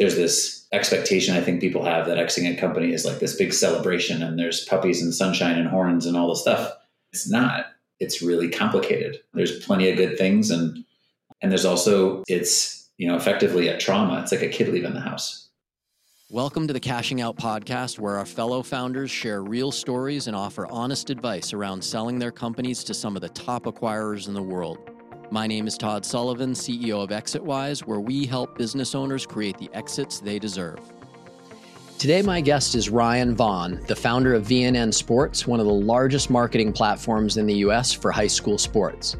there's this expectation I think people have that exiting a company is like this big celebration and there's puppies and sunshine and horns and all this stuff. It's not. It's really complicated. There's plenty of good things and and there's also it's, you know, effectively a trauma. It's like a kid leaving the house. Welcome to the Cashing Out podcast, where our fellow founders share real stories and offer honest advice around selling their companies to some of the top acquirers in the world. My name is Todd Sullivan, CEO of ExitWise, where we help business owners create the exits they deserve. Today, my guest is Ryan Vaughn, the founder of VNN Sports, one of the largest marketing platforms in the US for high school sports.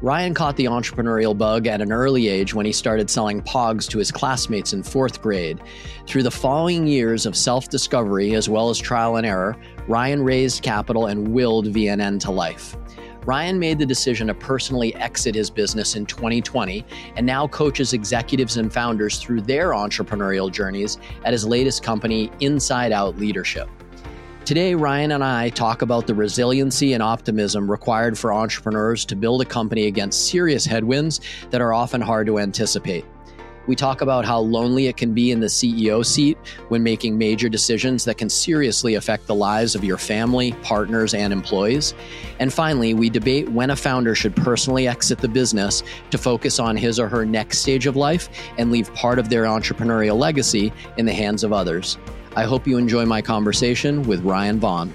Ryan caught the entrepreneurial bug at an early age when he started selling pogs to his classmates in fourth grade. Through the following years of self discovery as well as trial and error, Ryan raised capital and willed VNN to life. Ryan made the decision to personally exit his business in 2020 and now coaches executives and founders through their entrepreneurial journeys at his latest company, Inside Out Leadership. Today, Ryan and I talk about the resiliency and optimism required for entrepreneurs to build a company against serious headwinds that are often hard to anticipate. We talk about how lonely it can be in the CEO seat when making major decisions that can seriously affect the lives of your family, partners, and employees. And finally, we debate when a founder should personally exit the business to focus on his or her next stage of life and leave part of their entrepreneurial legacy in the hands of others. I hope you enjoy my conversation with Ryan Vaughn.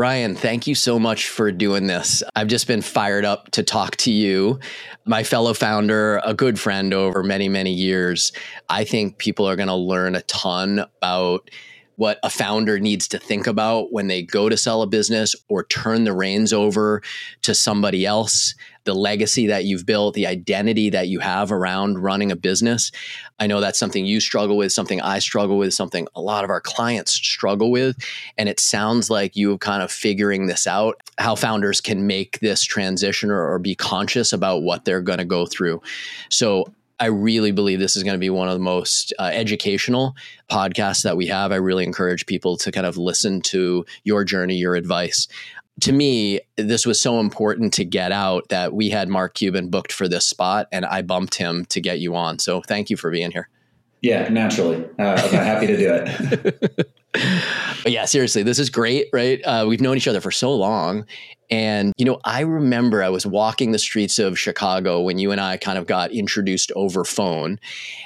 Ryan, thank you so much for doing this. I've just been fired up to talk to you, my fellow founder, a good friend over many, many years. I think people are going to learn a ton about what a founder needs to think about when they go to sell a business or turn the reins over to somebody else, the legacy that you've built, the identity that you have around running a business. I know that's something you struggle with, something I struggle with, something a lot of our clients struggle with. And it sounds like you are kind of figuring this out, how founders can make this transition or, or be conscious about what they're going to go through. So I really believe this is going to be one of the most uh, educational podcasts that we have. I really encourage people to kind of listen to your journey, your advice. To me, this was so important to get out that we had Mark Cuban booked for this spot and I bumped him to get you on. So thank you for being here. Yeah, naturally. Uh, I'm happy to do it. but yeah, seriously, this is great, right? Uh, we've known each other for so long. And, you know, I remember I was walking the streets of Chicago when you and I kind of got introduced over phone.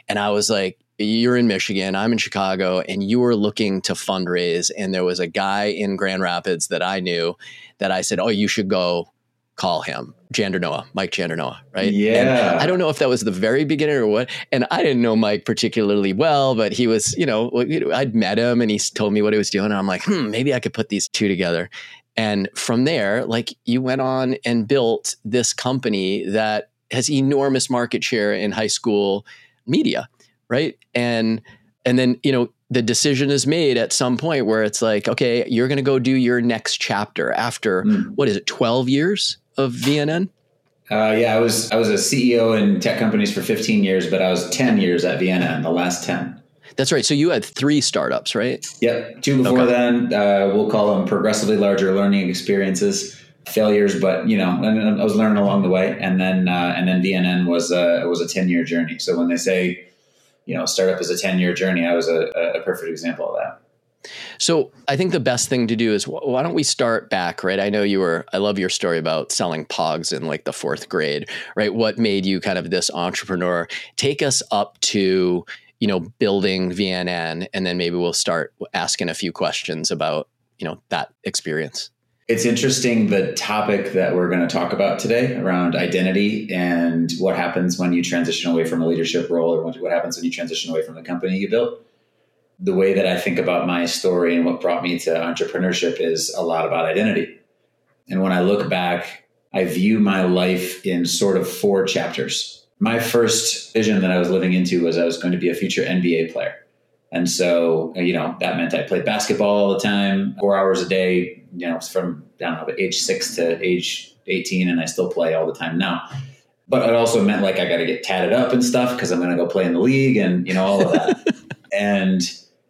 And I was like, you're in Michigan, I'm in Chicago, and you were looking to fundraise. And there was a guy in Grand Rapids that I knew that I said, Oh, you should go call him Jandernoa, Mike Jandernoa, right? Yeah. And I don't know if that was the very beginning or what. And I didn't know Mike particularly well, but he was, you know, I'd met him and he told me what he was doing. And I'm like, hmm, maybe I could put these two together. And from there, like you went on and built this company that has enormous market share in high school media, right? And and then, you know, the decision is made at some point where it's like, okay, you're going to go do your next chapter after mm. what is it, 12 years of VNN? Uh, yeah, I was I was a CEO in tech companies for 15 years, but I was 10 years at VNN, the last 10. That's right. So you had three startups, right? Yep. Two before okay. then. Uh, we'll call them progressively larger learning experiences, failures, but you know, I was learning along the way. And then uh, and then VNN was a was a ten year journey. So when they say, you know, startup is a ten year journey, I was a, a perfect example of that. So I think the best thing to do is why don't we start back, right? I know you were I love your story about selling pogs in like the 4th grade, right? What made you kind of this entrepreneur? Take us up to you know, building VNN, and then maybe we'll start asking a few questions about, you know, that experience. It's interesting the topic that we're going to talk about today around identity and what happens when you transition away from a leadership role or what happens when you transition away from the company you built. The way that I think about my story and what brought me to entrepreneurship is a lot about identity. And when I look back, I view my life in sort of four chapters my first vision that I was living into was I was going to be a future NBA player. And so, you know, that meant I played basketball all the time, four hours a day, you know, from, I don't know, age six to age 18, and I still play all the time now. But it also meant like I got to get tatted up and stuff because I'm going to go play in the league and, you know, all of that. and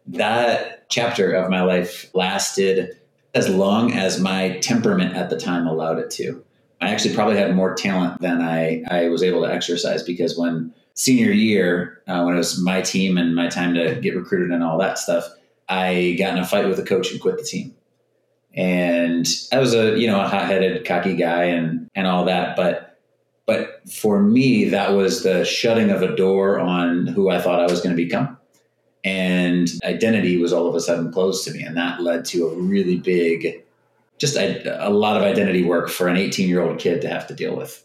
that chapter of my life lasted as long as my temperament at the time allowed it to. I actually probably had more talent than I, I was able to exercise because when senior year, uh, when it was my team and my time to get recruited and all that stuff, I got in a fight with a coach and quit the team. And I was a you know a hot headed, cocky guy and and all that, but but for me, that was the shutting of a door on who I thought I was going to become. And identity was all of a sudden closed to me. And that led to a really big, just a, a lot of identity work for an 18 year old kid to have to deal with.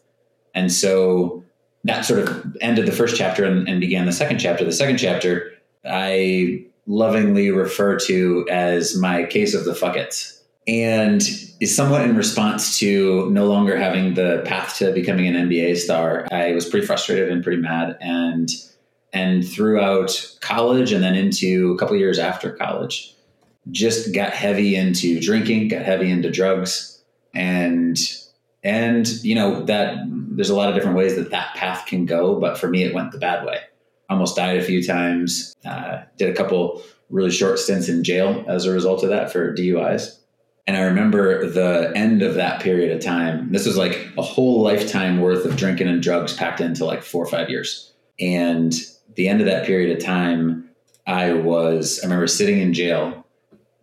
And so that sort of ended the first chapter and, and began the second chapter. The second chapter, I lovingly refer to as my case of the fuck it and is somewhat in response to no longer having the path to becoming an NBA star. I was pretty frustrated and pretty mad, and and throughout college and then into a couple years after college, just got heavy into drinking, got heavy into drugs, and and you know that there's a lot of different ways that that path can go, but for me, it went the bad way. Almost died a few times. Uh, did a couple really short stints in jail as a result of that for DUIs and I remember the end of that period of time. This was like a whole lifetime worth of drinking and drugs packed into like four or five years. And the end of that period of time, I was, I remember sitting in jail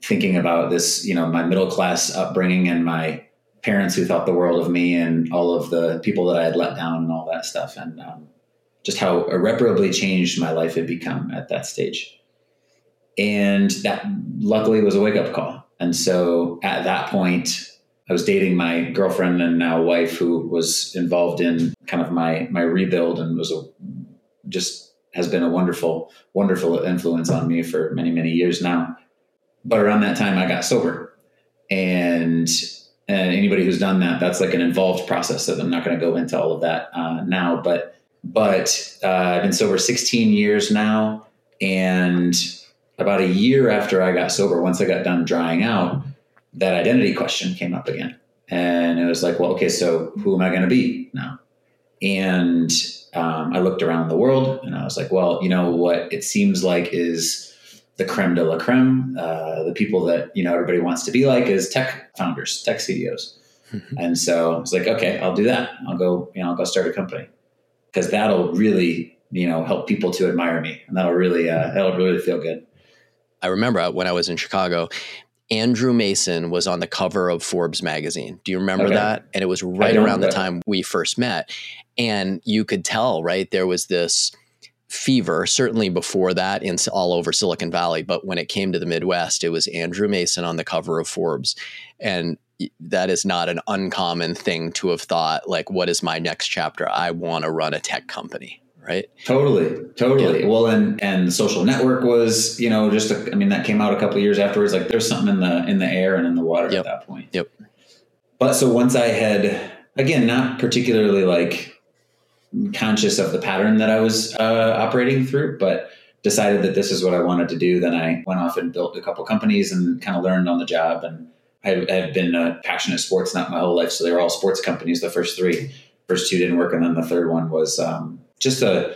thinking about this, you know, my middle class upbringing and my parents who thought the world of me and all of the people that I had let down and all that stuff. And um, just how irreparably changed my life had become at that stage. And that luckily was a wake up call and so at that point, I was dating my girlfriend and now wife who was involved in kind of my my rebuild and was a, just has been a wonderful wonderful influence on me for many many years now. But around that time, I got sober, and and anybody who's done that, that's like an involved process. So I'm not going to go into all of that uh, now, but but uh, I've been sober 16 years now, and about a year after I got sober, once I got done drying out, that identity question came up again. And it was like, well, okay, so who am I going to be now? And um, I looked around the world and I was like, well, you know what it seems like is the creme de la creme, uh, the people that, you know, everybody wants to be like is tech founders, tech CEOs. and so I was like, okay, I'll do that. I'll go, you know, I'll go start a company because that'll really, you know, help people to admire me and that'll really, uh, that'll really feel good. I remember when I was in Chicago, Andrew Mason was on the cover of Forbes magazine. Do you remember okay. that? And it was right around the time we first met. And you could tell, right? There was this fever, certainly before that in all over Silicon Valley. But when it came to the Midwest, it was Andrew Mason on the cover of Forbes. And that is not an uncommon thing to have thought, like, what is my next chapter? I want to run a tech company right? Totally, totally. Yeah. Well, and and the social network was, you know, just a, I mean, that came out a couple years afterwards. Like, there's something in the in the air and in the water yep. at that point. Yep. But so once I had, again, not particularly like conscious of the pattern that I was uh, operating through, but decided that this is what I wanted to do. Then I went off and built a couple companies and kind of learned on the job. And I have been a passionate sports nut my whole life, so they were all sports companies. The first three, first two didn't work, and then the third one was um, just a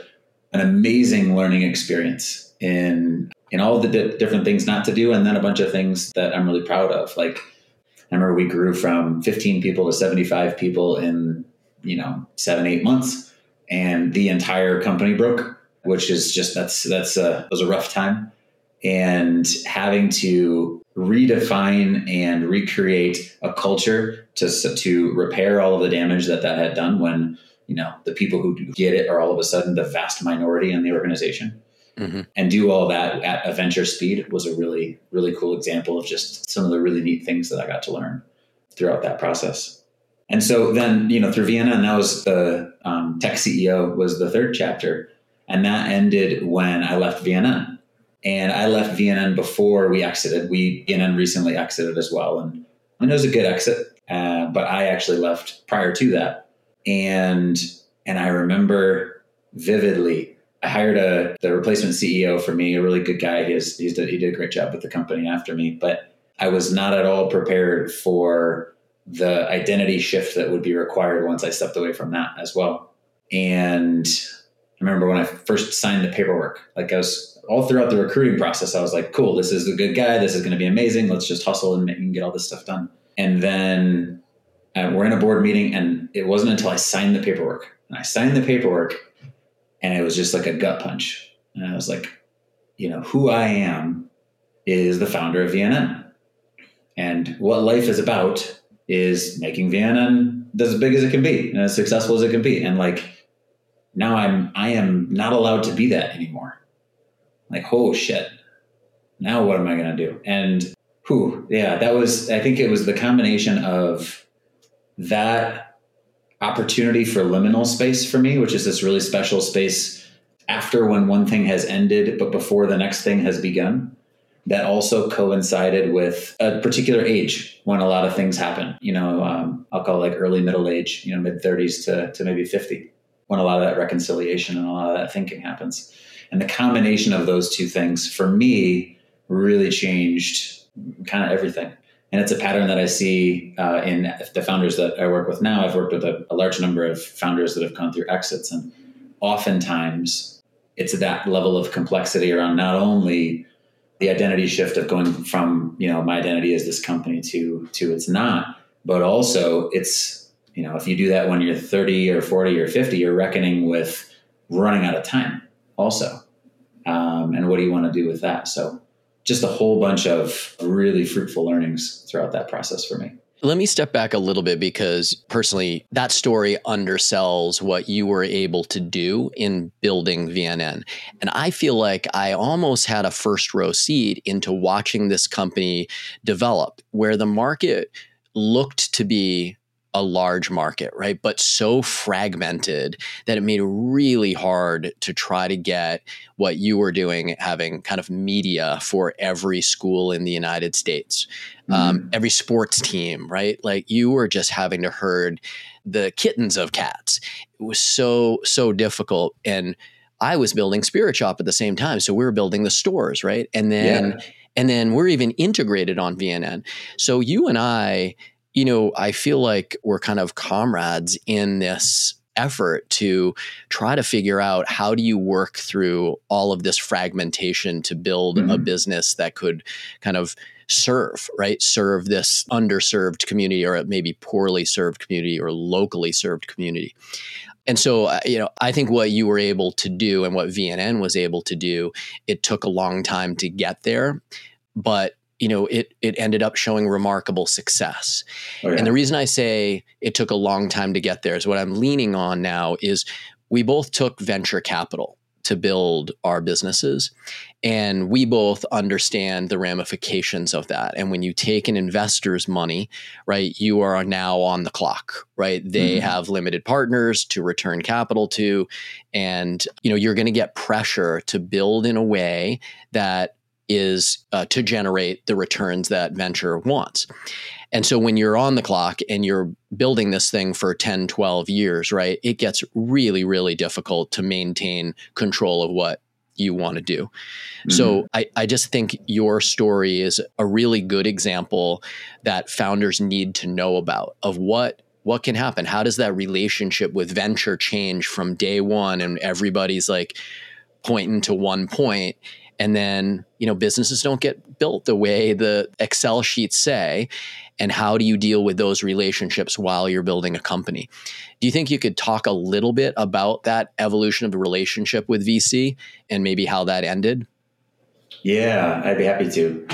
an amazing learning experience in in all the di- different things not to do, and then a bunch of things that I'm really proud of. Like I remember we grew from 15 people to 75 people in you know seven eight months, and the entire company broke, which is just that's that's a was a rough time, and having to redefine and recreate a culture to to repair all of the damage that that had done when you know the people who get it are all of a sudden the vast minority in the organization. Mm-hmm. and do all that at a venture speed was a really really cool example of just some of the really neat things that i got to learn throughout that process and so then you know through VNN and that was the um, tech ceo was the third chapter. And that ended when i left VNN. And i left VNN before we exited. We VNN recently exited as well. And, and it was a good exit uh, but i actually left prior to that. And and I remember vividly. I hired a the replacement CEO for me, a really good guy. He's he's did, he did a great job with the company after me, but I was not at all prepared for the identity shift that would be required once I stepped away from that as well. And I remember when I first signed the paperwork, like I was all throughout the recruiting process, I was like, cool, this is a good guy. This is going to be amazing. Let's just hustle and, make, and get all this stuff done. And then uh, we're in a board meeting, and it wasn't until I signed the paperwork. And I signed the paperwork, and it was just like a gut punch. And I was like, you know, who I am is the founder of VNN. And what life is about is making VNN as big as it can be and as successful as it can be. And like now I'm I am not allowed to be that anymore. Like, oh shit. Now what am I gonna do? And who, yeah, that was I think it was the combination of that opportunity for liminal space for me, which is this really special space after when one thing has ended, but before the next thing has begun. That also coincided with a particular age when a lot of things happen. You know, um, I'll call it like early middle age, you know, mid 30s to, to maybe 50, when a lot of that reconciliation and a lot of that thinking happens. And the combination of those two things for me really changed kind of everything and it's a pattern that I see uh, in the founders that I work with now. I've worked with a, a, large number of founders that have gone through exits, and oftentimes it's that level of complexity around not only the identity shift of going from you know my identity is this company to to it's not, but also it's you know if you do that when you're 30 or 40 or 50, you're reckoning with running out of time also, um, and what do you want to do with that? So just a whole bunch of really fruitful learnings throughout that process for me. Let me step back a little bit because personally, that story undersells what you were able to do in building VNN. And I feel like I almost had a first row seat into watching this company develop, where the market looked to be a large market, right? But so fragmented that it made it really hard to try to get what you were doing, having kind of media for every school in the United States, um, mm-hmm. um, every sports team, right? Like you were just having to herd the kittens of cats. It was so, so difficult. And I was building Spirit Shop at the same time. So we were building the stores, right? And then, yeah. and then we're even integrated on VNN. So you and I, you know, I feel like we're kind of comrades in this effort to try to figure out how do you work through all of this fragmentation to build mm-hmm. a business that could kind of serve right serve this underserved community or maybe poorly served community or locally served community and so uh, you know i think what you were able to do and what vnn was able to do it took a long time to get there but you know, it it ended up showing remarkable success. Oh, yeah. And the reason I say it took a long time to get there is what I'm leaning on now is we both took venture capital to build our businesses and we both understand the ramifications of that and when you take an investor's money right you are now on the clock right they mm-hmm. have limited partners to return capital to and you know you're going to get pressure to build in a way that is uh, to generate the returns that venture wants. And so when you're on the clock and you're building this thing for 10, 12 years, right, it gets really, really difficult to maintain control of what you want to do. Mm-hmm. So I, I just think your story is a really good example that founders need to know about of what what can happen. How does that relationship with venture change from day one and everybody's like pointing to one point and then you know businesses don't get built the way the excel sheets say and how do you deal with those relationships while you're building a company do you think you could talk a little bit about that evolution of the relationship with vc and maybe how that ended yeah i'd be happy to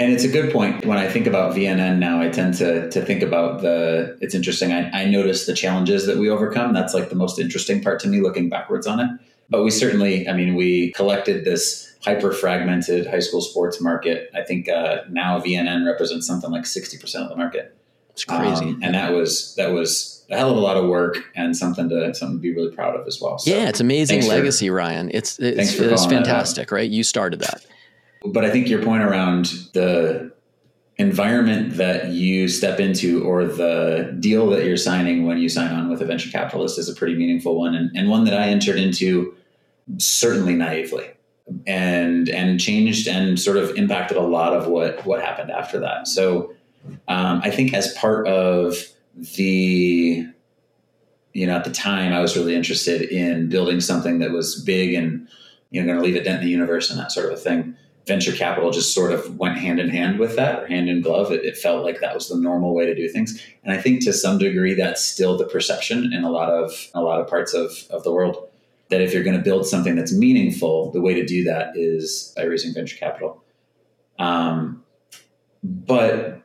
and it's a good point. When I think about VNN now, I tend to to think about the. It's interesting. I, I notice the challenges that we overcome. That's like the most interesting part to me, looking backwards on it. But we certainly, I mean, we collected this hyper fragmented high school sports market. I think uh, now VNN represents something like 60% of the market. It's crazy. Um, and that was, that was a hell of a lot of work and something to, something to be really proud of as well. So yeah. It's amazing legacy, for, Ryan. It's, it's, it's fantastic, right? You started that. But I think your point around the environment that you step into or the deal that you're signing when you sign on with a venture capitalist is a pretty meaningful one and, and one that I entered into certainly naively and and changed and sort of impacted a lot of what what happened after that. So um, I think as part of the you know at the time I was really interested in building something that was big and you know going to leave a dent in the universe and that sort of a thing. Venture capital just sort of went hand in hand with that, or hand in glove. It, it felt like that was the normal way to do things, and I think to some degree that's still the perception in a lot of a lot of parts of of the world. That if you're going to build something that's meaningful, the way to do that is by raising venture capital. Um, but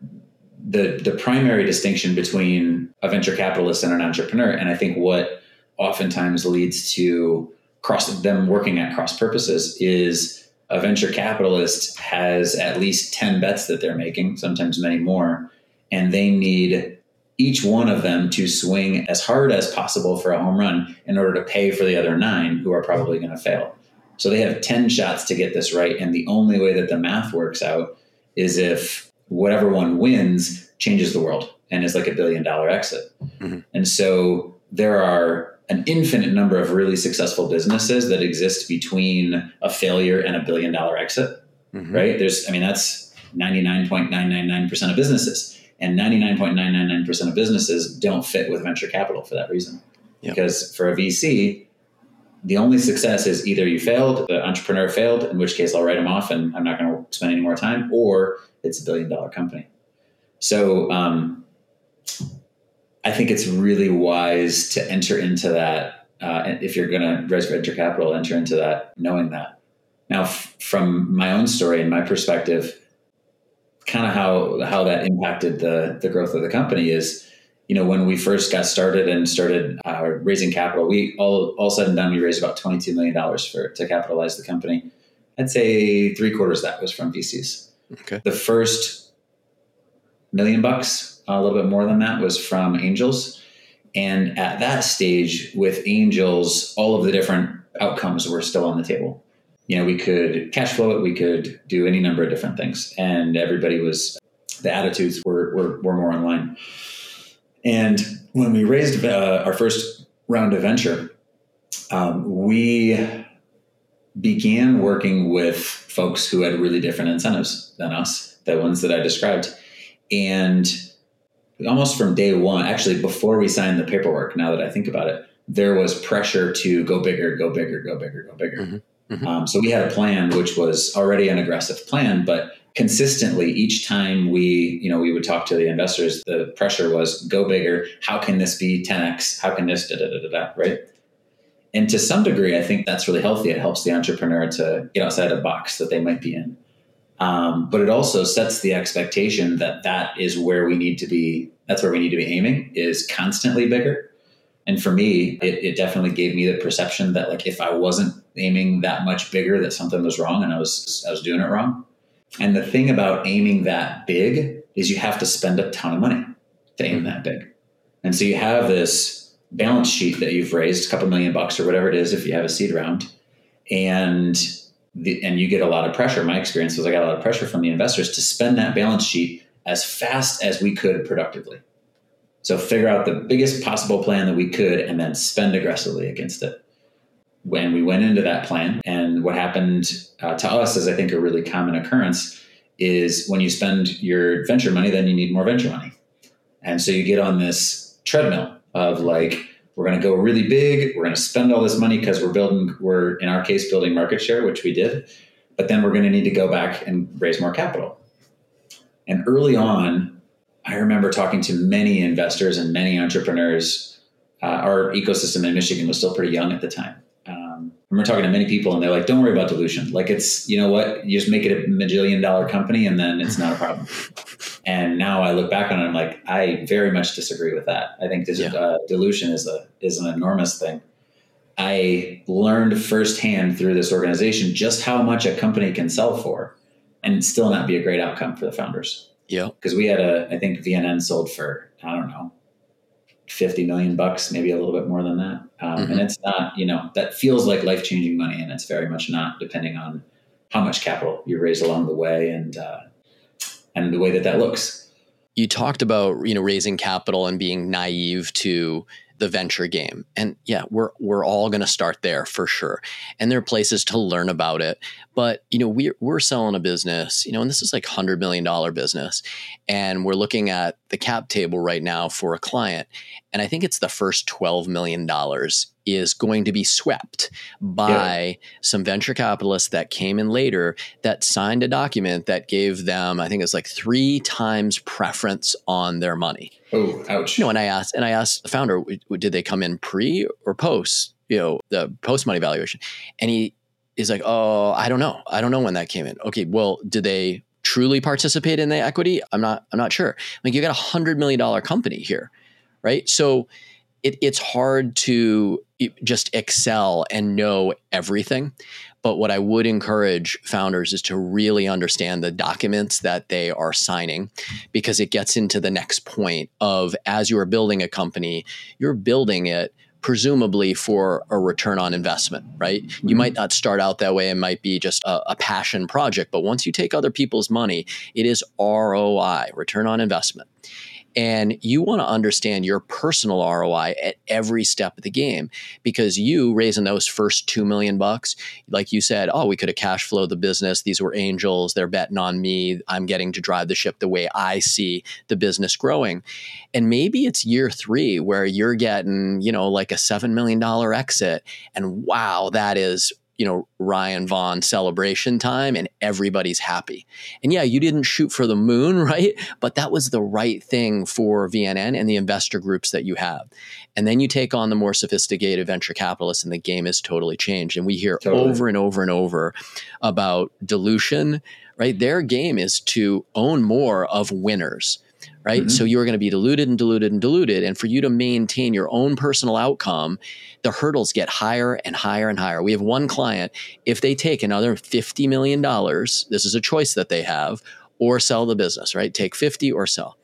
the the primary distinction between a venture capitalist and an entrepreneur, and I think what oftentimes leads to cross them working at cross purposes is a venture capitalist has at least 10 bets that they're making, sometimes many more, and they need each one of them to swing as hard as possible for a home run in order to pay for the other nine who are probably going to fail. So they have 10 shots to get this right. And the only way that the math works out is if whatever one wins changes the world and is like a billion dollar exit. Mm-hmm. And so there are an infinite number of really successful businesses that exist between a failure and a billion dollar exit, mm-hmm. right? There's, I mean, that's 99.999% of businesses. And 99.999% of businesses don't fit with venture capital for that reason. Yep. Because for a VC, the only success is either you failed, the entrepreneur failed, in which case I'll write them off and I'm not going to spend any more time, or it's a billion dollar company. So um, I think it's really wise to enter into that. Uh, if you're going to raise venture capital, enter into that knowing that. Now, f- from my own story and my perspective, kind of how how that impacted the the growth of the company is you know when we first got started and started uh, raising capital we all all said and done we raised about 22 million dollars for to capitalize the company. I'd say three quarters that was from vcs okay. The first million bucks a little bit more than that was from angels. And at that stage with angels all of the different outcomes were still on the table you know, we could cash flow it, we could do any number of different things. And everybody was, the attitudes were, were, were more in line. And when we raised uh, our first round of venture, um, we began working with folks who had really different incentives than us, the ones that I described. And almost from day one, actually, before we signed the paperwork, now that I think about it, there was pressure to go bigger, go bigger, go bigger, go bigger. Mm-hmm. Mm-hmm. Um, so we had a plan which was already an aggressive plan, but consistently each time we you know we would talk to the investors the pressure was go bigger. How can this be 10x how can this da da da da, da right? And to some degree i think that's really healthy. It helps the entrepreneur to get outside the box that they might be in. Um, but it also sets the expectation that that is where we need to be that's where we need to be aiming is constantly bigger. And for me it, it definitely gave me the perception that like if i wasn't aiming that much bigger that something was wrong and I was I was doing it wrong. And the thing about aiming that big is you have to spend a ton of money to aim that big. And so you have this balance sheet that you've raised a couple million bucks or whatever it is if you have a seed round and the, and you get a lot of pressure. My experience was I got a lot of pressure from the investors to spend that balance sheet as fast as we could productively. So figure out the biggest possible plan that we could and then spend aggressively against it when we went into that plan. And what happened uh, to us is, I think, a really common occurrence is when you spend your venture money, then you need more venture money. And so you get on this treadmill of like, we're going to go really big. We're going to spend all this money because we're building, we're in our case, building market share, which we did. But then we're going to need to go back and raise more capital. And early on, I remember talking to many investors and many entrepreneurs. Uh, our ecosystem in Michigan was still pretty young at the time remember talking to many people and they're like, don't worry about dilution. Like it's, you know what, you just make it a majillion dollar company and then it's not a problem. and now I look back on it, I'm like, I very much disagree with that. I think this, yeah. uh, dilution is a, is an enormous thing. I learned firsthand through this organization just how much a company can sell for and still not be a great outcome for the founders. Yeah. Because we had a, I think VNN sold for, I don't know, 50 million bucks, maybe a little bit more than that. Um, mm-hmm. And it's not, you know, that feels like life changing money. And it's very much not depending on how much capital you raise along the way and, uh, and the way that that looks. You talked about, you know, raising capital and being naive to the venture game. And yeah, we're we're all going to start there for sure. And there are places to learn about it. But you know, we're we're selling a business, you know, and this is like hundred million dollar business, and we're looking at the cap table right now for a client, and I think it's the first twelve million dollars is going to be swept by yeah. some venture capitalists that came in later that signed a document that gave them, I think it's like three times preference on their money. Oh, ouch! You know, and I asked, and I asked the founder, did they come in pre or post you know, the post money valuation. And he is like, oh, I don't know. I don't know when that came in. Okay, well, did they truly participate in the equity? I'm not, I'm not sure. Like you got a hundred million dollar company here, right? So it, it's hard to just excel and know everything. But what I would encourage founders is to really understand the documents that they are signing because it gets into the next point of as you are building a company, you're building it presumably for a return on investment, right? Mm-hmm. You might not start out that way. It might be just a, a, passion project, but once you take other people's money, it is ROI, return on investment. And you want to understand your personal ROI at every step of the game because you raising those first 2 million bucks, like you said, oh, we could have cash flow the business. These were angels. They're betting on me. I'm getting to drive the ship the way I see the business growing. And maybe it's year three where you're getting, you know, like a $7 million exit. And wow, that is you know Ryan Vaughn celebration time and everybody's happy. And yeah, you didn't shoot for the moon, right? But that was the right thing for VNN and the investor groups that you have. And then you take on the more sophisticated venture capitalists and the game has totally changed. And we hear totally. over and over and over about dilution, right? Their game is to own more of winners right? Mm-hmm. So you're going to be diluted and diluted and diluted. And for you to maintain your own personal outcome, the hurdles get higher and higher and higher. We have one client, if they take another $50 million, this is a choice that they have, or sell the business, right? Take 50 or sell.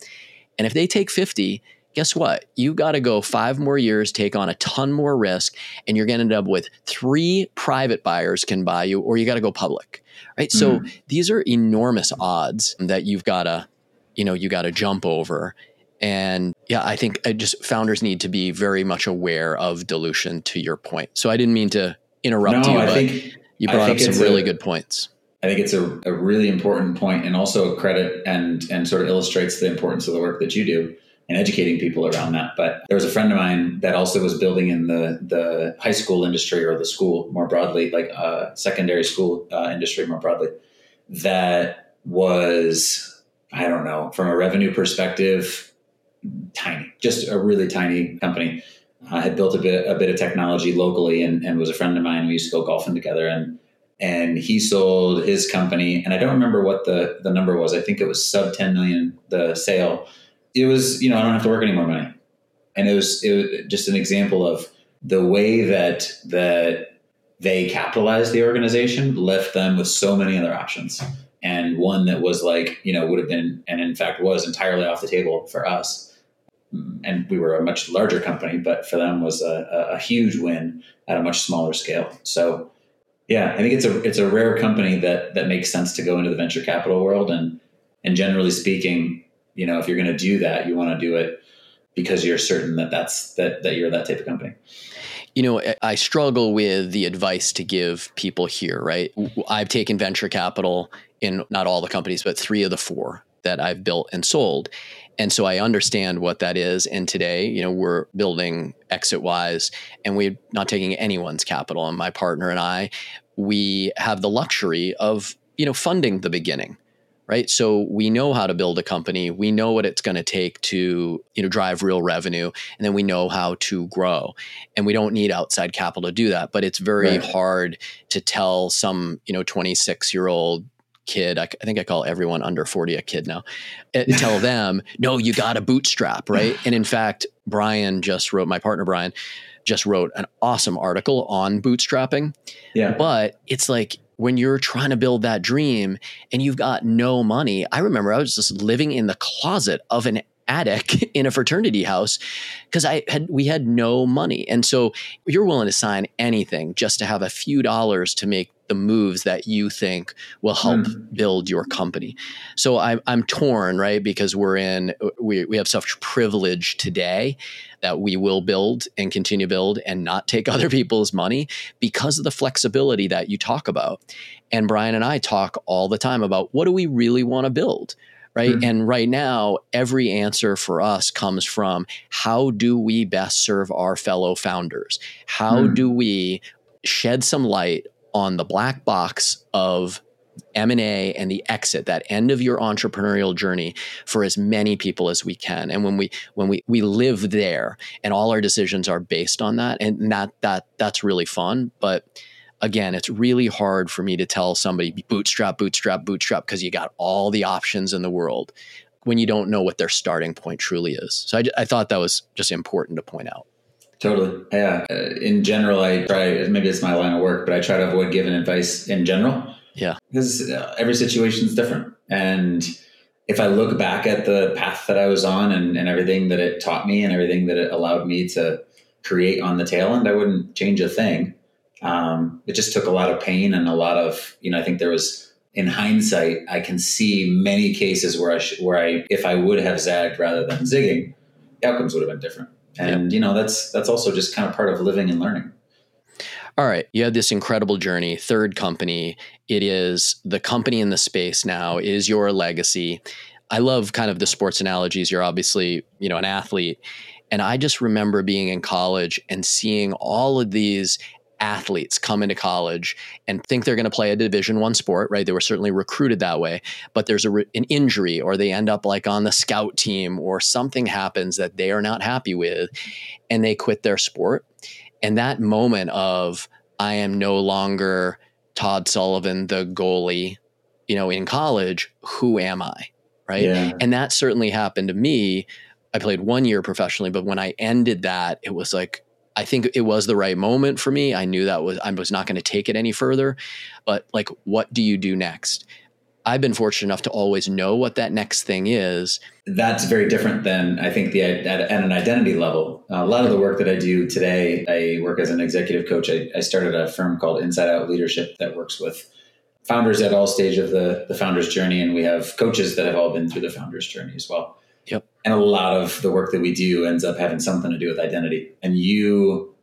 And if they take 50, guess what? You got to go five more years, take on a ton more risk, and you're going to end up with three private buyers can buy you, or you got to go public, right? Mm. So these are enormous odds that you've got to you know you got to jump over. And yeah i think I just founders need to be very much aware of dilution to your point. So i didn't mean to interrupt no, you I but think, you brought up some really a, good points. I think it's a, a really important point and also a credit and and sort of illustrates the importance of the work that you do and educating people around that. But there was a friend of mine that also was building in the the high school industry or the school more broadly, like uh, secondary school uh, industry more broadly, that was I don't know, from a revenue perspective, tiny, just a really tiny company. I had built a bit a bit of technology locally, and, and was a friend of mine. We used to go golfing together, and and he sold his company, and I don't remember what the the number was. I think it was sub ten million the sale. It was you know I don't have to work any more money, and it was it was just an example of the way that that they capitalized the organization left them with so many other options and one that was like you know would have been and in fact was entirely off the table for us. Mm, and we were a much larger company but for them was a, a huge win at a much smaller scale. So yeah i think it's a it's a rare company that that makes sense to go into the venture capital world. And and generally speaking you know if you're going to do that you want to do it because you're certain that that's that that you're that type of company you know, I struggle with the advice to give people here, right? I've taken venture capital in not all the companies, but three of the four that I've built and sold. And so I understand what that is. And today, you know, we're building ExitWise and we're not taking anyone's capital. And my partner and I, we have the luxury of, you know, funding the beginning. Right. So we know how to build a company. We know what it's going to take to, you know, drive real revenue. And then we know how to grow. And we don't need outside capital to do that. But it's very right. hard to tell some, you know, 26 year old kid. I, I, think I call everyone under 40 a kid now. Uh, tell them, no, you got to bootstrap, right? And in fact, Brian just wrote, my partner Brian just wrote an awesome article on bootstrapping. Yeah. But it's like when you're trying to build that dream and you've got no money. I remember I was just living in the closet of an attic in a fraternity house because I had we had no money. And so you're willing to sign anything just to have a few dollars to make the moves that you think will help mm. build your company. So I'm, I'm torn, right? Because we're in, we, we have such privilege today that we will build and continue to build and not take other people's money because of the flexibility that you talk about. And Brian and I talk all the time about what do we really want to build? Right. Mm-hmm. And right now, every answer for us comes from how do we best serve our fellow founders? How mm. do we shed some light on the black box of M&A and the exit, that end of your entrepreneurial journey for as many people as we can. And when we when we we live there and all our decisions are based on that and that that that's really fun, but again, it's really hard for me to tell somebody bootstrap bootstrap bootstrap because you got all the options in the world when you don't know what their starting point truly is. So I, I thought that was just important to point out. Totally. Yeah. Uh, in general, I try, maybe it's my line of work, but I try to avoid giving advice in general. Yeah. Because uh, every situation is different. And if I look back at the path that I was on and, and everything that it taught me and everything that it allowed me to create on the tail end, I wouldn't change a thing. Um, it just took a lot of pain and a lot of, you know, I think there was, in hindsight, I can see many cases where I, sh- where I, if I would have zagged rather than zigging, the outcomes would have been different. And, yep. you know, that's, that's also just kind of part of living and learning all right, you have this incredible journey, third company. It is the company in the space now, it is your legacy. I love kind of the sports analogies. You're obviously, you know, an athlete. And I just remember being in college and seeing all of these athletes come into college and think they're going to play a division one sport right they were certainly recruited that way but there's a, an injury or they end up like on the scout team or something happens that they are not happy with and they quit their sport and that moment of I am no longer Todd Sullivan, the goalie, you know, in college, who am I? Right. Yeah. And that certainly happened to me. I played one year professionally, but when I ended that, it was like, I think it was the right moment for me. I knew that was I was not going to take it any further. But like, what do you do next? I've been fortunate enough to always know what that next thing is. That's very different than I think the at, at an identity level. A lot of the work that I do today, I work as an executive coach. I, I, started a firm called Inside Out Leadership that works with founders at all stage of the the founder's journey, and we have coaches that have all been through the founder's journey as well. And a lot of the work that we do ends up having something to do with identity. And you,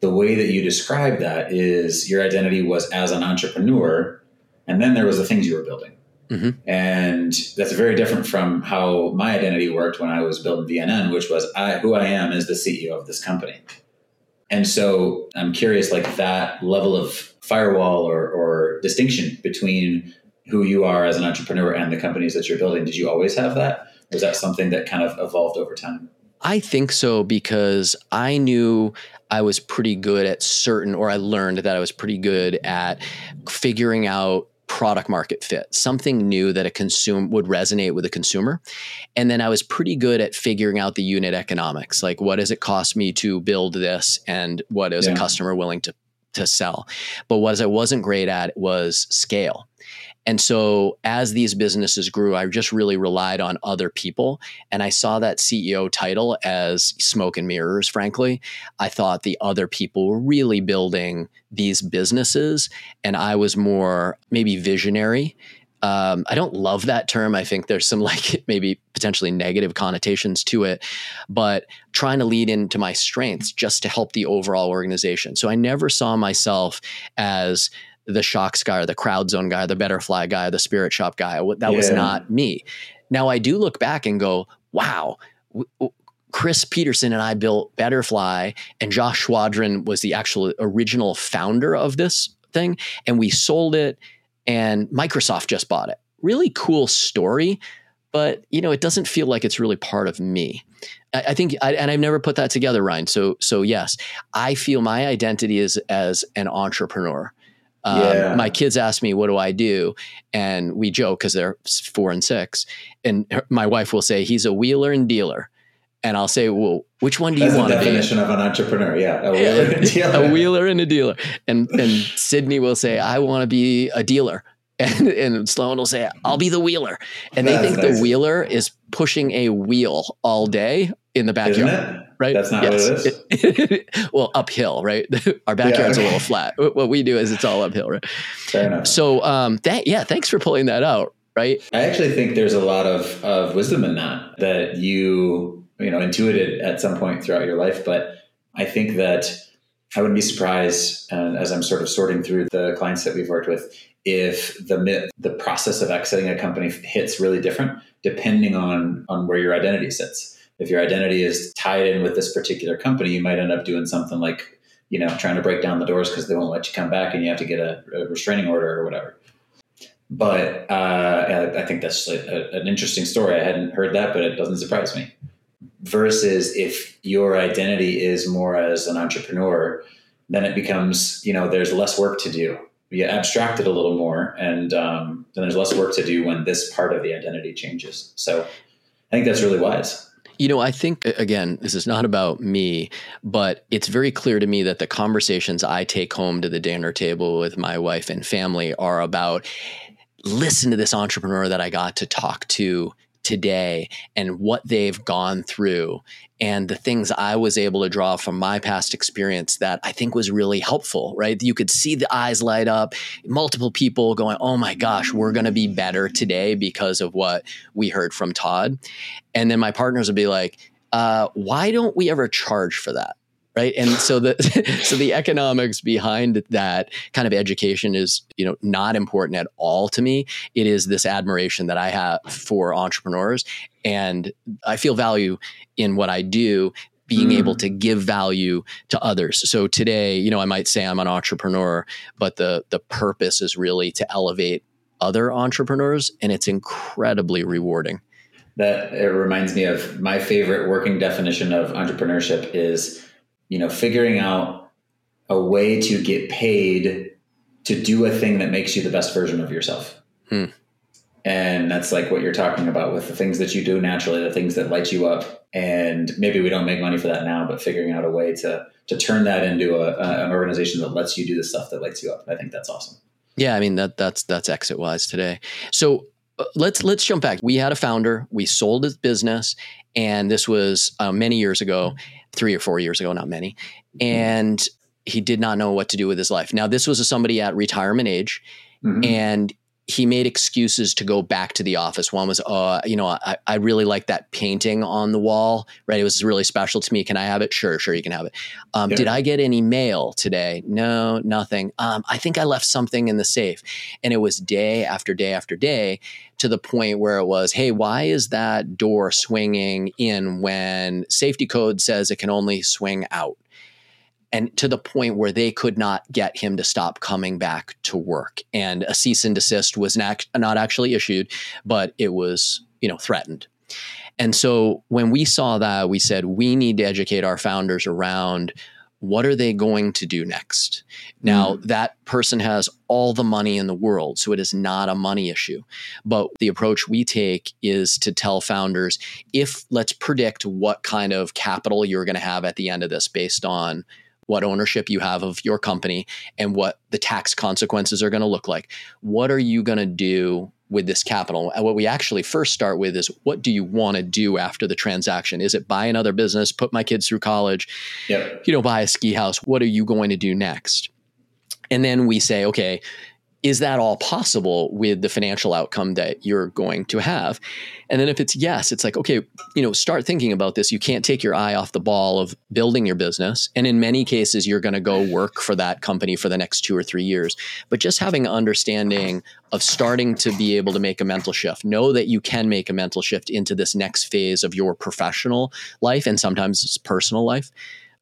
the way that you describe that is your identity was as an entrepreneur, and then there was the things you were building Mm-hmm. And that's very different from how my identity worked when I was building VNN, which was I, who I am as the CEO of this company. And so I'm curious, like that level of firewall or, or distinction between who you are as an entrepreneur and the companies that you're building. Did you always have that? Was that something that kind of evolved over time? I think so because I knew I was pretty good at certain, or I learned that I was pretty good at figuring out product market fit, something new that a consumer would resonate with a consumer. And then I was pretty good at figuring out the unit economics, like what does it cost me to build this and what is yeah. a customer willing to to sell. But what I wasn't great at was scale. And so as these businesses grew, I just really relied on other people. And I saw that CEO title as smoke and mirrors, frankly. I thought the other people were really building these businesses, and I was more maybe visionary. Um, I don't love that term. I think there's some like maybe potentially negative connotations to it, but trying to lead into my strengths just to help the overall organization. So I never saw myself as the shocks guy or the crowd zone guy, the Betterfly guy, the spirit shop guy. That yeah. was not me. Now I do look back and go, wow, Chris Peterson and I built Betterfly, and Josh Schwadron was the actual original founder of this thing, and we sold it, and Microsoft just bought it. Really cool story, but you know, it doesn't feel like it's really part of me. I, I think, I, and I've never put that together, Ryan. So, so yes, I feel my identity is as an entrepreneur. Um, yeah. My kids ask me, "What do I do?" And we joke because they're four and six, and her, my wife will say, "He's a wheeler and dealer." And I'll say, well, which one do That's you want to be? Definition of an entrepreneur, yeah, a wheeler and a dealer. a wheeler and a dealer. And and Sydney will say, I want to be a dealer. And, and Sloan will say, I'll be the wheeler. And That's they think nice. the wheeler is pushing a wheel all day in the backyard right? That's not yes. what it is. well, uphill, right? Our backyard's yeah, okay. a little flat. What we do is it's all uphill, right? Fair enough. So, um, that yeah, thanks for pulling that out, right? I actually think there's a lot of of wisdom in that that you you know intuited at some point throughout your life, but I think that I wouldn't be surprised, uh, as I'm sort of sorting through the clients that we've worked with, if the the process of exiting a company hits really different depending on on where your identity sits if your identity is tied in with this particular company, you might end up doing something like, you know, trying to break down the doors because they won't let you come back and you have to get a, a restraining order or whatever. But uh, I think that's a, an interesting story. I hadn't heard that, but it doesn't surprise me. Versus if your identity is more as an entrepreneur, then it becomes, you know, there's less work to do. You abstract it a little more, and um, then there's less work to do when this part of the identity changes. So I think that's really wise. You know, I think, again, this is not about me, but it's very clear to me that the conversations I take home to the dinner table with my wife and family are about listen to this entrepreneur that I got to talk to today and what they've gone through and the things I was able to draw from my past experience that I think was really helpful, right? You could see the eyes light up, multiple people going, Oh my gosh, we're going to be better today because of what we heard from Todd. And then my partners would be like, uh, Why don't we ever charge for that? Right? And so the so the economics behind that kind of education is you know not important at all to me. It is this admiration that i have for entrepreneurs. And i feel value in what i do being mm. able to give value to others. So today you know i might say i'm an entrepreneur but the the purpose is really to elevate other entrepreneurs and it's incredibly rewarding. That it reminds me of my favorite working definition of entrepreneurship is you know, figuring out a way to get paid to do a thing that makes you the best version of yourself. Hmm. And that's like what you're talking about with the things that you do naturally, the things that light you up. And maybe we don't make money for that now, but figuring out a way to to turn that into a, a, an organization that lets you do the stuff that lights you up. I think that's awesome. Yeah, I mean that that's that's ExitWise today. So uh, let's let's jump back. We had a founder. We sold his business, and this was uh, many years ago, three or four years ago, not many. And he did not know what to do with his life. Now, this was a, somebody at retirement age, mm-hmm. and he made excuses to go back to the office. One was, uh, you know, I, I really like that painting on the wall, right? It was really special to me. Can I have it? Sure, sure, you can have it. Um, yeah. Did I get any mail today? No, nothing. Um, I think I left something in the safe. And it was day after day after day to the point where it was, hey, why is that door swinging in when safety code says it can only swing out? And to the point where they could not get him to stop coming back to work. And a cease and desist was not, not actually issued, but it was, you know, threatened. And so when we saw that, we said we need to educate our founders around what are they going to do next? Now, mm. that person has all the money in the world, so it is not a money issue. But the approach we take is to tell founders if let's predict what kind of capital you're going to have at the end of this based on what ownership you have of your company and what the tax consequences are going to look like. What are you going to do with this capital? And what we actually first start with is what do you want to do after the transaction? Is it buy another business, put my kids through college, yep. you know, buy a ski house? What are you going to do next? And then we say, okay, is that all possible with the financial outcome that you're going to have? And then if it's yes, it's like, okay, you know, start thinking about this. You can't take your eye off the ball of building your business. And in many cases, you're going to go work for that company for the next two or three years. But just having an understanding of starting to be able to make a mental shift, know that you can make a mental shift into this next phase of your professional life and sometimes it's personal life,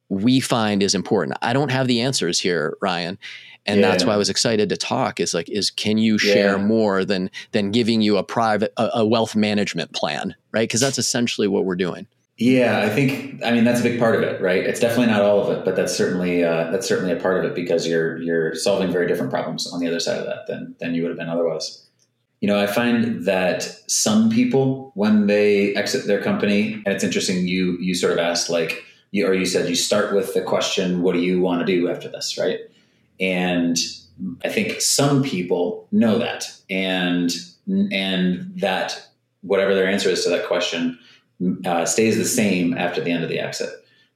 we find is important. I don't have the answers here, Ryan and yeah. that's why I was excited to talk. Is like, is can you share yeah. more than than giving you a private a, a wealth management plan, right? Because that's essentially what we're doing. Yeah, I think I mean that's a big part of it, right? It's definitely not all of it, but that's certainly uh, that's certainly a part of it because you're you're solving very different problems on the other side of that than than you would have been otherwise. You know, I find that some people when they exit their company, and it's interesting you you sort of asked like you or you said you start with the question, what do you want to do after this, right? And I think some people know that and and that whatever their answer is to that question uh, stays the same after the end of the exit.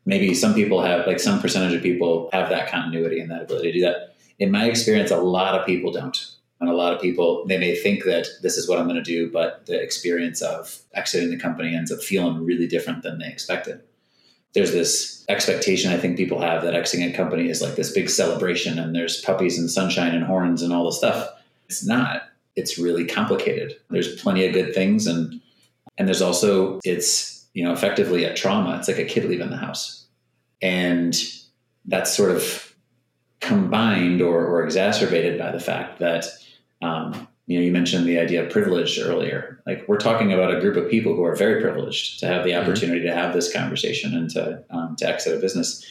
Maybe some people have like some percentage of people have that continuity and that ability to do that. In my experience, a lot of people don't. And a lot of people, they may think that this is what I'm going to do, but the experience of exiting the company ends up feeling really different than they expected there's this expectation I think people have that exiting a company is like this big celebration and there's puppies and sunshine and horns and all the stuff. It's not. It's really complicated. There's plenty of good things and and there's also it's you know effectively a trauma. It's like a kid leaving the house. And that's sort of combined or, or exacerbated by the fact that Um, you know, you mentioned the idea of privilege earlier. Like we're talking about a group of people who are very privileged to have the mm-hmm. opportunity mm-hmm. to have this conversation and to um, to exit a business,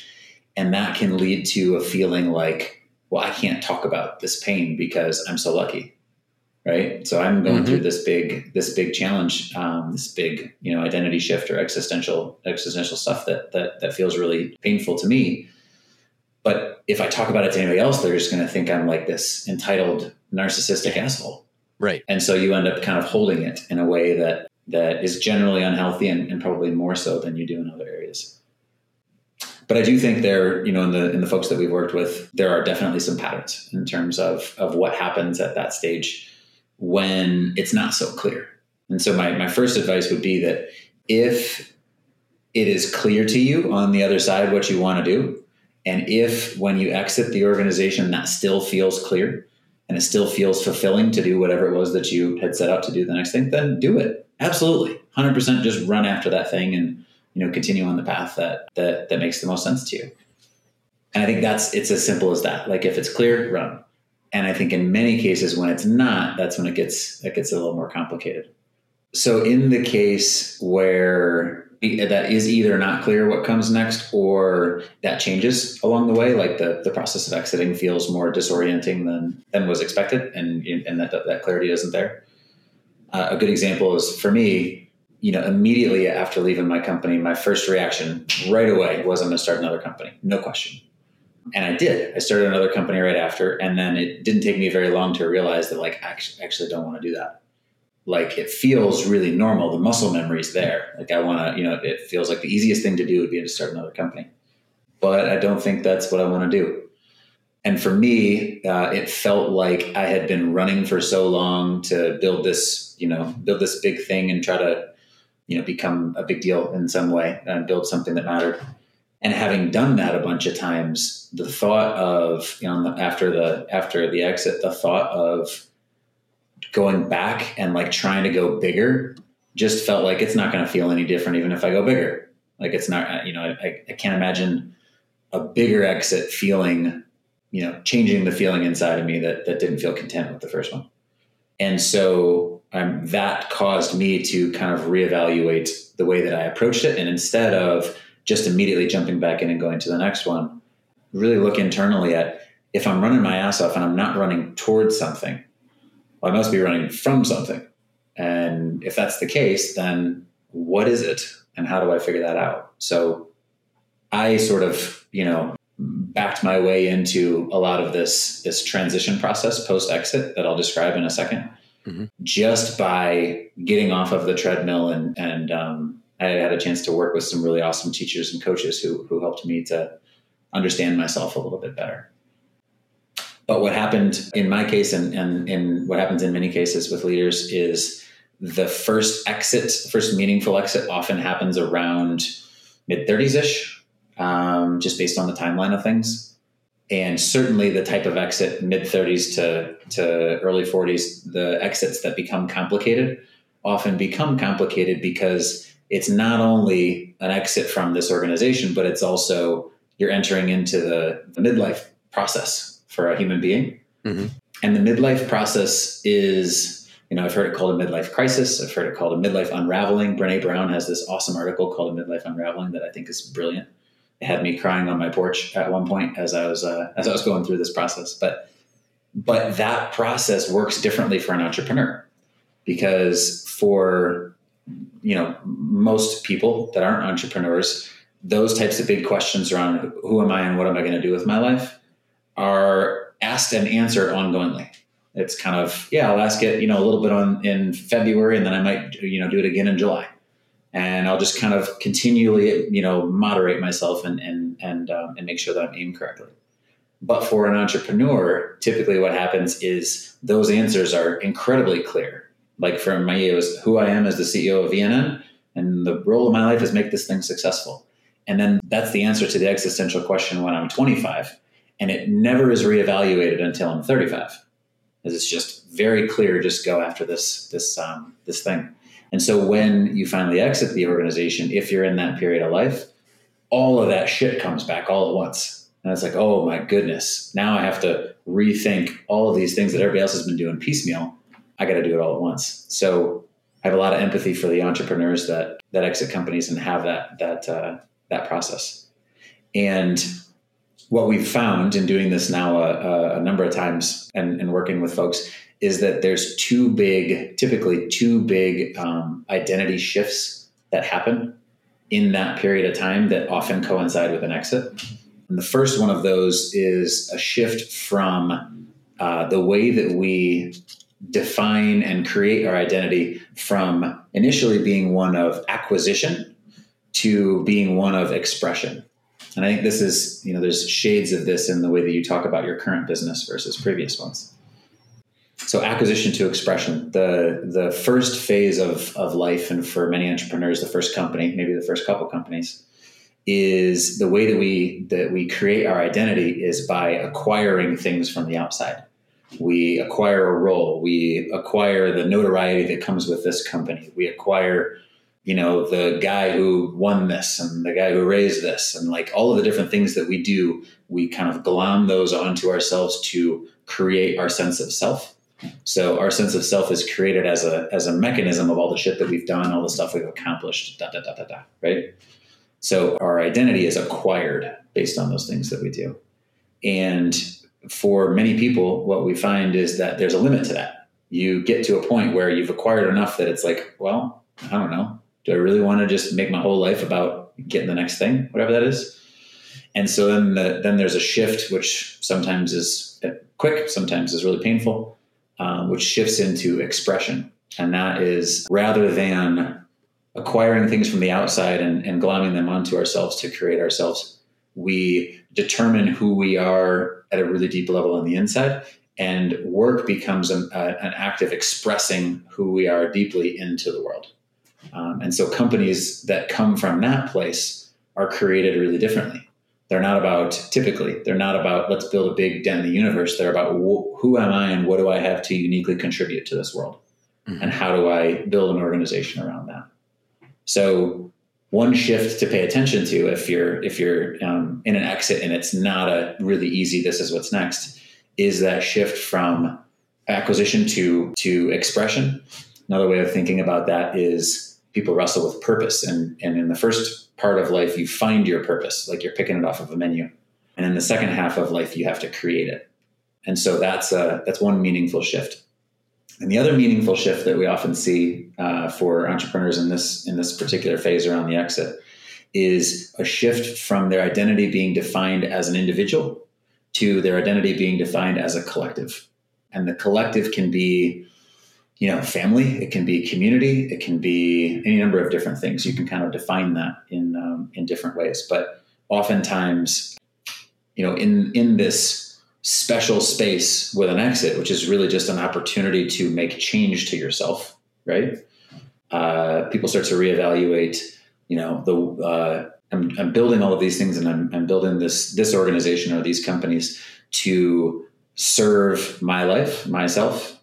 and that can lead to a feeling like, well, I can't talk about this pain because I'm so lucky, right? So I'm going mm-hmm. through this big this big challenge, um, this big you know identity shift or existential existential stuff that that that feels really painful to me. But if I talk about it to anybody else, they're just going to think I'm like this entitled narcissistic asshole Right. And so you end up kind of holding it in a way that that is generally unhealthy and, and probably more so than you do in other areas. But I do think there, you know, in the in the folks that we've worked with, there are definitely some patterns in terms of of what happens at that stage when it's not so clear. And so my, my first advice would be that if it is clear to you on the other side what you want to do, and if when you exit the organization that still feels clear, and it still feels fulfilling to do whatever it was that you had set out to do the next thing, then do it. Absolutely. 100% just run after that thing and, you know, continue on the path that, that, that makes the most sense to you. And I think that's, it's as simple as that. Like if it's clear, run. And I think in many cases when it's not, that's when it gets, it gets a little more complicated. So in the case where that is either not clear what comes next or that changes along the way like the, the process of exiting feels more disorienting than than was expected and and that that clarity isn't there. Uh, a good example is for me you know immediately after leaving my company my first reaction right away was i'm going to start another company. No question. And i did. I started another company right after and then it didn't take me very long to realize that like i actually, actually don't want to do that like it feels really normal. The muscle memory is there. Like I want to, you know, it feels like the easiest thing to do would be to start another company. But I don't think that's what I want to do. And for me, uh, it felt like I had been running for so long to build this, you know, build this big thing and try to, you know, become a big deal in some way and build something that mattered. And having done that a bunch of times, the thought of, you know, after the after the exit, the thought of going back and like trying to go bigger just felt like it's not going to feel any different even if I go bigger. Like it's not, you know, I, I can't imagine a bigger exit feeling, you know, changing the feeling inside of me that that didn't feel content with the first one. And so um, that caused me to kind of reevaluate the way that I approached it. And instead of just immediately jumping back in and going to the next one, really look internally at if I'm running my ass off and I'm not running towards something, well, I must be running from something. And if that's the case, then what is it? And how do I figure that out? So I sort of, you know, backed my way into a lot of this this transition process post exit that I'll describe in a 2nd mm-hmm. just by getting off of the treadmill and and um, I had a chance to work with some really awesome teachers and coaches who who helped me to understand myself a little bit better. But what happened in my case, and, and, and what happens in many cases with leaders, is the first exit, first meaningful exit, often happens around mid 30s ish, um, just based on the timeline of things. And certainly the type of exit, mid 30s to, to early 40s, the exits that become complicated often become complicated because it's not only an exit from this organization, but it's also you're entering into the, the midlife process for a human being. Mm-hmm. And the midlife process is, you know, I've heard it called a midlife crisis. I've heard it called a midlife unraveling. Brene Brown has this awesome article called a midlife unraveling that I think is brilliant. It had me crying on my porch at one point as I was uh, as I was going through this process. But but that process works differently for an entrepreneur because for you know most people that aren't entrepreneurs, those types of big questions around who am I and what am I going to do with my life are asked and answered ongoingly. It's kind of yeah, I'll ask it you know a little bit on in February, and then I might you know do it again in July, and I'll just kind of continually you know moderate myself and and and um, and make sure that I'm aimed correctly. But for an entrepreneur, typically what happens is those answers are incredibly clear. Like for me, it was who I am as the CEO of VNN, and the role of my life is make this thing successful. And then that's the answer to the existential question when I'm 25 and it never is reevaluated until I'm 35 because it's just very clear just go after this this um, this thing and so when you finally exit the organization if you're in that period of life all of that shit comes back all at once And it's like, oh my goodness, now I have to rethink all of these things that everybody else has been doing piecemeal. I got to do it all at once. So I have a lot of empathy for the entrepreneurs that that exit companies and have that that uh, that process. And what we've found in doing this now a, a number of times and, and, working with folks is that there's two big, typically two big um, identity shifts that happen in that period of time that often coincide with an exit. And the first one of those is a shift from uh, the way that we define and create our identity from initially being one of acquisition to being one of expression. And I think this is, you know, there's shades of this in the way that you talk about your current business versus previous ones. So acquisition to expression, the the first phase of, of life and for many entrepreneurs, the first company, maybe the first couple companies, is the way that we that we create our identity is by acquiring things from the outside. We acquire a role, we acquire the notoriety that comes with this company, we acquire, you know, the guy who won this and the guy who raised this, and like all of the different things that we do, we kind of glom those onto ourselves to create our sense of self. So our sense of self is created as a as a mechanism of all the shit that we've done, all the stuff we've accomplished, da da da da da, right? So our identity is acquired based on those things that we do. And for many people, what we find is that there's a limit to that. You get to a point where you've acquired enough that it's like, well, I don't know. Do I really want to just make my whole life about getting the next thing, whatever that is? And so then, the, then there's a shift, which sometimes is quick, sometimes is really painful, um, which shifts into expression. And that is rather than acquiring things from the outside and, and glomming them onto ourselves to create ourselves. We determine who we are at a really deep level on the inside, and work becomes an, uh, an act of expressing who we are deeply into the world. Um, and so companies that come from that place are created really differently. They're not about, typically, they're not about let's build a big dent in the universe. They're about wh- who am I and what do I have to uniquely contribute to this world? Mm-hmm. And how do I build an organization around that? So one shift to pay attention to if you're if you're um, in an exit and it's not a really easy this is what's next is that shift from acquisition to to expression. Another way of thinking about that is people wrestle with purpose. And and in the first part of life you find your purpose like you're picking it off of a menu. And in the second half of life you have to create it. And so that's a, that's one meaningful shift. And the other meaningful shift that we often see uh, for entrepreneurs in this in this particular phase around the exit is a shift from their identity being defined as an individual to their identity being defined as a collective. And the collective can be, you know, family. It can be community. It can be any number of different things. You can kind of define that in um, in different ways. But oftentimes, you know, in in this special space with an exit, which is really just an opportunity to make change to yourself, right? Uh, people start to reevaluate, you know, the, uh, I'm, I'm, building all of these things and I'm, I'm building this, this organization or these companies to serve my life, myself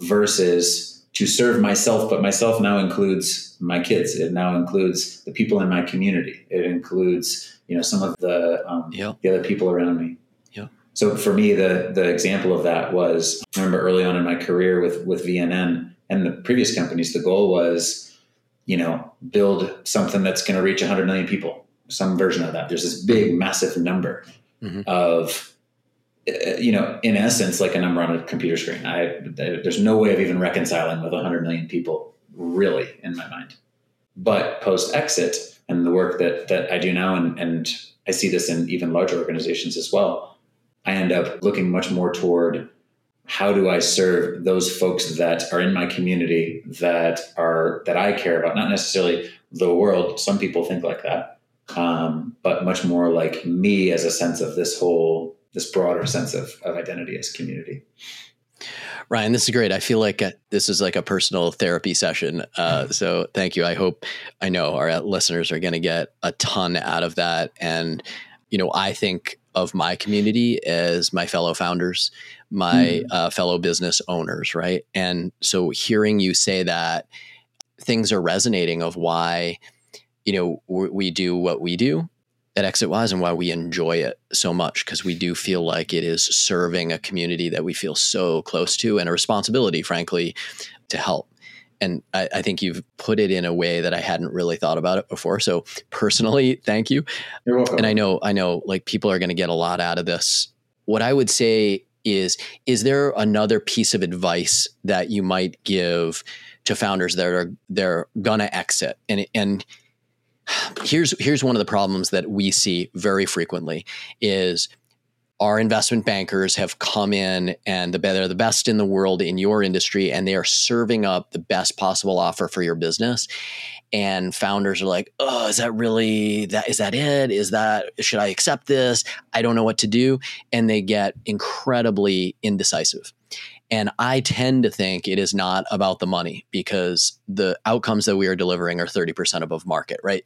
versus to serve myself, but myself now includes my kids. It now includes the people in my community. It includes, you know, some of the, um, yep. the other people around me. Yeah. So for me, the the example of that was I remember early on in my career with with VNN and the previous companies, the goal was, you know, build something that's going to reach 100 million people, some version of that. There's this big, massive number mm-hmm. of, you know, in essence, like a number on a computer screen. I there's no way of even reconciling with 100 million people, really, in my mind. But post exit and the work that that I do now, and and I see this in even larger organizations as well I end up looking much more toward how do I serve those folks that are in my community that are that I care about, not necessarily the world. Some people think like that, um, but much more like me as a sense of this whole this broader sense of, of identity as community. Ryan, this is great. I feel like a, this is like a personal therapy session. Uh, so thank you. I hope I know our listeners are going to get a ton out of that. And you know, I think of my community as my fellow founders, my mm. uh, fellow business owners, right? And so hearing you say that things are resonating of why, you know, we do what we do at ExitWise and why we enjoy it so much because we do feel like it is serving a community that we feel so close to and a responsibility, frankly, to help. And I, I, think you've put it in a way that I hadn't really thought about it before. So personally, thank you. You're welcome. And I know, I know, like people are going to get a lot out of this. What I would say is, is there another piece of advice that you might give to founders that are they're gonna exit? And and here's here's one of the problems that we see very frequently is our investment bankers have come in and they're the best in the world in your industry and they are serving up the best possible offer for your business. And founders are like oh is that really that is that it? Is that should i accept this? I don't know what to do. And they get incredibly indecisive and I tend to think it is not about the money because the outcomes that we are delivering are 30% above market, right?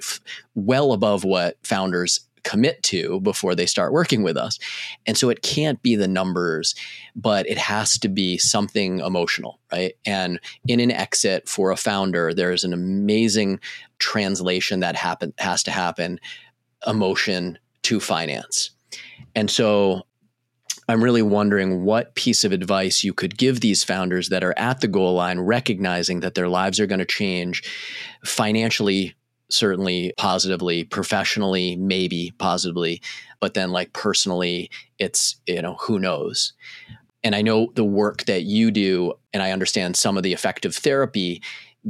Well above what founders commit to before they start working with us. And so it can't be the numbers, but it has to be something emotional, right? And in an exit for a founder, there's an amazing translation that happen has to happen emotion to finance. And so I'm really wondering what piece of advice you could give these founders that are at the goal line, recognizing that their lives are going to change financially, certainly positively, professionally, maybe positively, but then like personally, it's, you know, who knows? And I know the work that you do, and I understand some of the effective therapy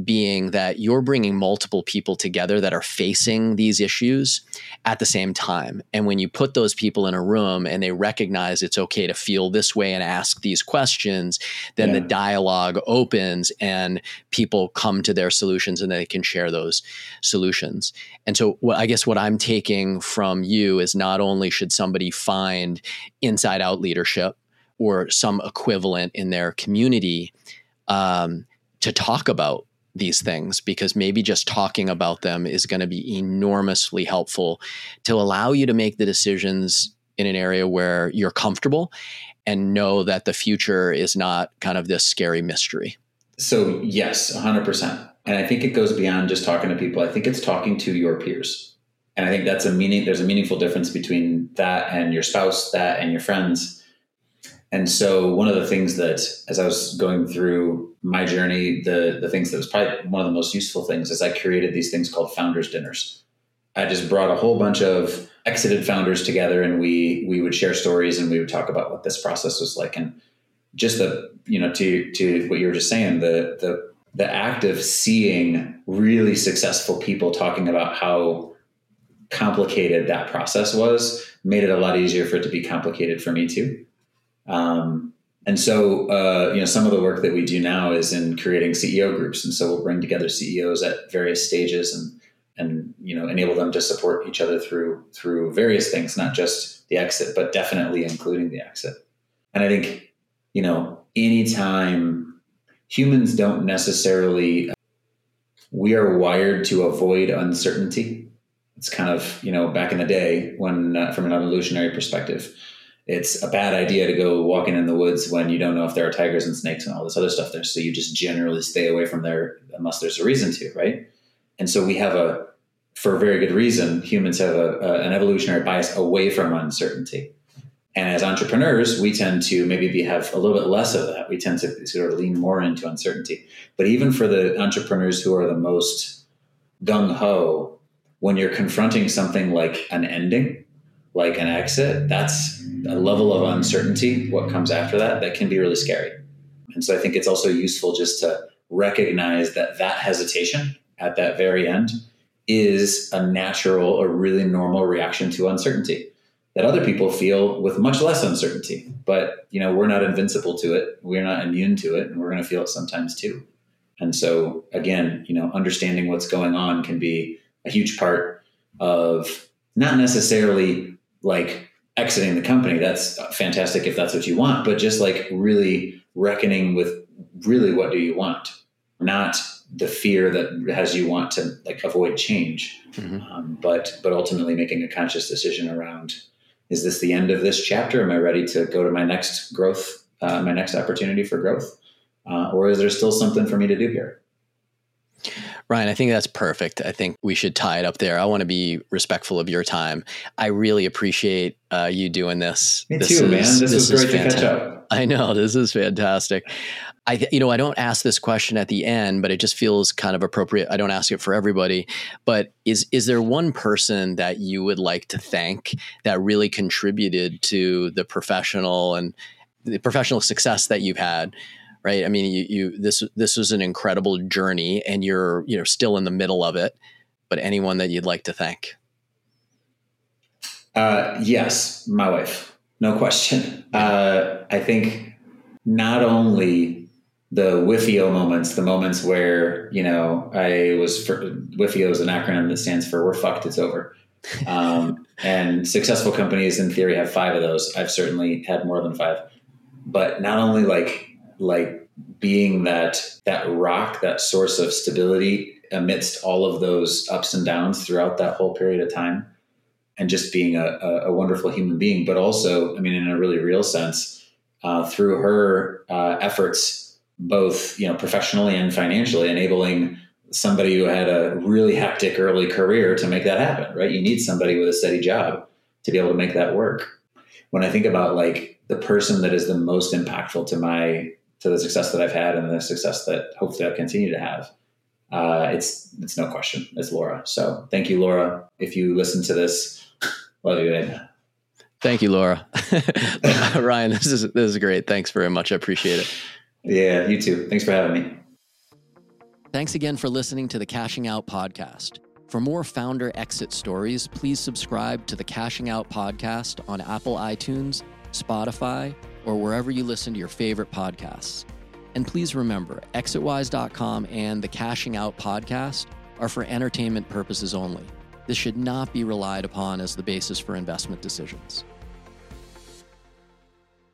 being that you're bringing multiple people together that are facing these issues at the same time. And when you put those people in a room and they recognize it's okay to feel this way and ask these questions, then yeah. the dialogue opens and people come to their solutions and they can share those solutions. And so, what, I guess what I'm taking from you is not only should somebody find inside out leadership or some equivalent in their community um, to talk about these things because maybe just talking about them is going to be enormously helpful to allow you to make the decisions in an area where you're comfortable and know that the future is not kind of this scary mystery. So, yes, 100%. And I think it goes beyond just talking to people. I think it's talking to your peers. And I think that's a meaning there's a meaningful difference between that and your spouse, that and your friends and so one of the things that as I was going through my journey, the the things that was probably one of the most useful things is I created these things called founders dinners. I just brought a whole bunch of exited founders together and we we would share stories and we would talk about what this process was like and just the you know to to what you were just saying the the the act of seeing really successful people talking about how complicated that process was made it a lot easier for it to be complicated for me too um, and so, uh, you know, some of the work that we do now is in creating CEO groups, and so we'll bring together CEOs at various stages and and you know enable them to support each other through through various things, not just the exit, but definitely including the exit. And I think you know, anytime humans don't necessarily, we are wired to avoid uncertainty. It's kind of you know back in the day when, uh, from an evolutionary perspective it's a bad idea to go walking in the woods when you don't know if there are tigers and snakes and all this other stuff there. So you just generally stay away from there unless there's a reason to, right? And so we have a, for a very good reason, humans have a, a, an evolutionary bias away from uncertainty. And as entrepreneurs, we tend to maybe be, have a little bit less of that. We tend to sort of lean more into uncertainty. But even for the entrepreneurs who are the most gung ho, when you're confronting something like an ending, like an exit, that's a level of uncertainty, what comes after that, that can be really scary. And so I think it's also useful just to recognize that that hesitation at that very end is a natural, a really normal reaction to uncertainty that other people feel with much less uncertainty. But, you know, we're not invincible to it. We're not immune to it, and we're going to feel it sometimes too. And so again, you know, understanding what's going on can be a huge part of not necessarily like exiting the company, that's fantastic if that's what you want, but just like really reckoning with really what do you want, not the fear that has you want to like avoid change, mm-hmm. um, but but ultimately making a conscious decision around is this the end of this chapter? Am I ready to go to my next growth, uh, my next opportunity for growth, uh, or is there still something for me to do here? Ryan, I think that's perfect. I think we should tie it up there. I want to be respectful of your time. I really appreciate uh, you doing this. Me this too, is, man. This, this was great to catch up. I know this is fantastic. I, you know, I don't ask this question at the end, but it just feels kind of appropriate. I don't ask it for everybody, but is is there one person that you would like to thank that really contributed to the professional and the professional success that you've had? Right. I mean, you, you this this was an incredible journey, and you're you know still in the middle of it. But anyone that you'd like to thank? Uh, yes, my wife, no question. Uh, I think not only the WIFIO moments, the moments where, you know, I was, for, WIFIO is an acronym that stands for we're fucked, it's over. Um, and successful companies in theory have five of those. I've certainly had more than five, but not only like, like being that, that rock, that source of stability amidst all of those ups and downs throughout that whole period of time and just being a, a, wonderful human being, but also, I mean, in a really real sense, uh, through her uh, efforts both you know professionally and financially, enabling somebody who had a really hectic early career to make that happen. Right? You need somebody with a steady job to be able to make that work. When I think about like the person that is the most impactful to my to the success that I've had and the success that hopefully I'll continue to have, uh, it's it's no question. It's Laura. So thank you, Laura. If you listen to this, love you, babe. Thank you, Laura. Ryan, this is this is great. Thanks very much. I appreciate it. Yeah, you too. Thanks for having me. Thanks again for listening to the Cashing Out podcast. For more founder exit stories, please subscribe to the Cashing Out podcast on Apple iTunes, Spotify, or wherever you listen to your favorite podcasts. And please remember, exitwise.com and the Cashing Out podcast are for entertainment purposes only. This should not be relied upon as the basis for investment decisions.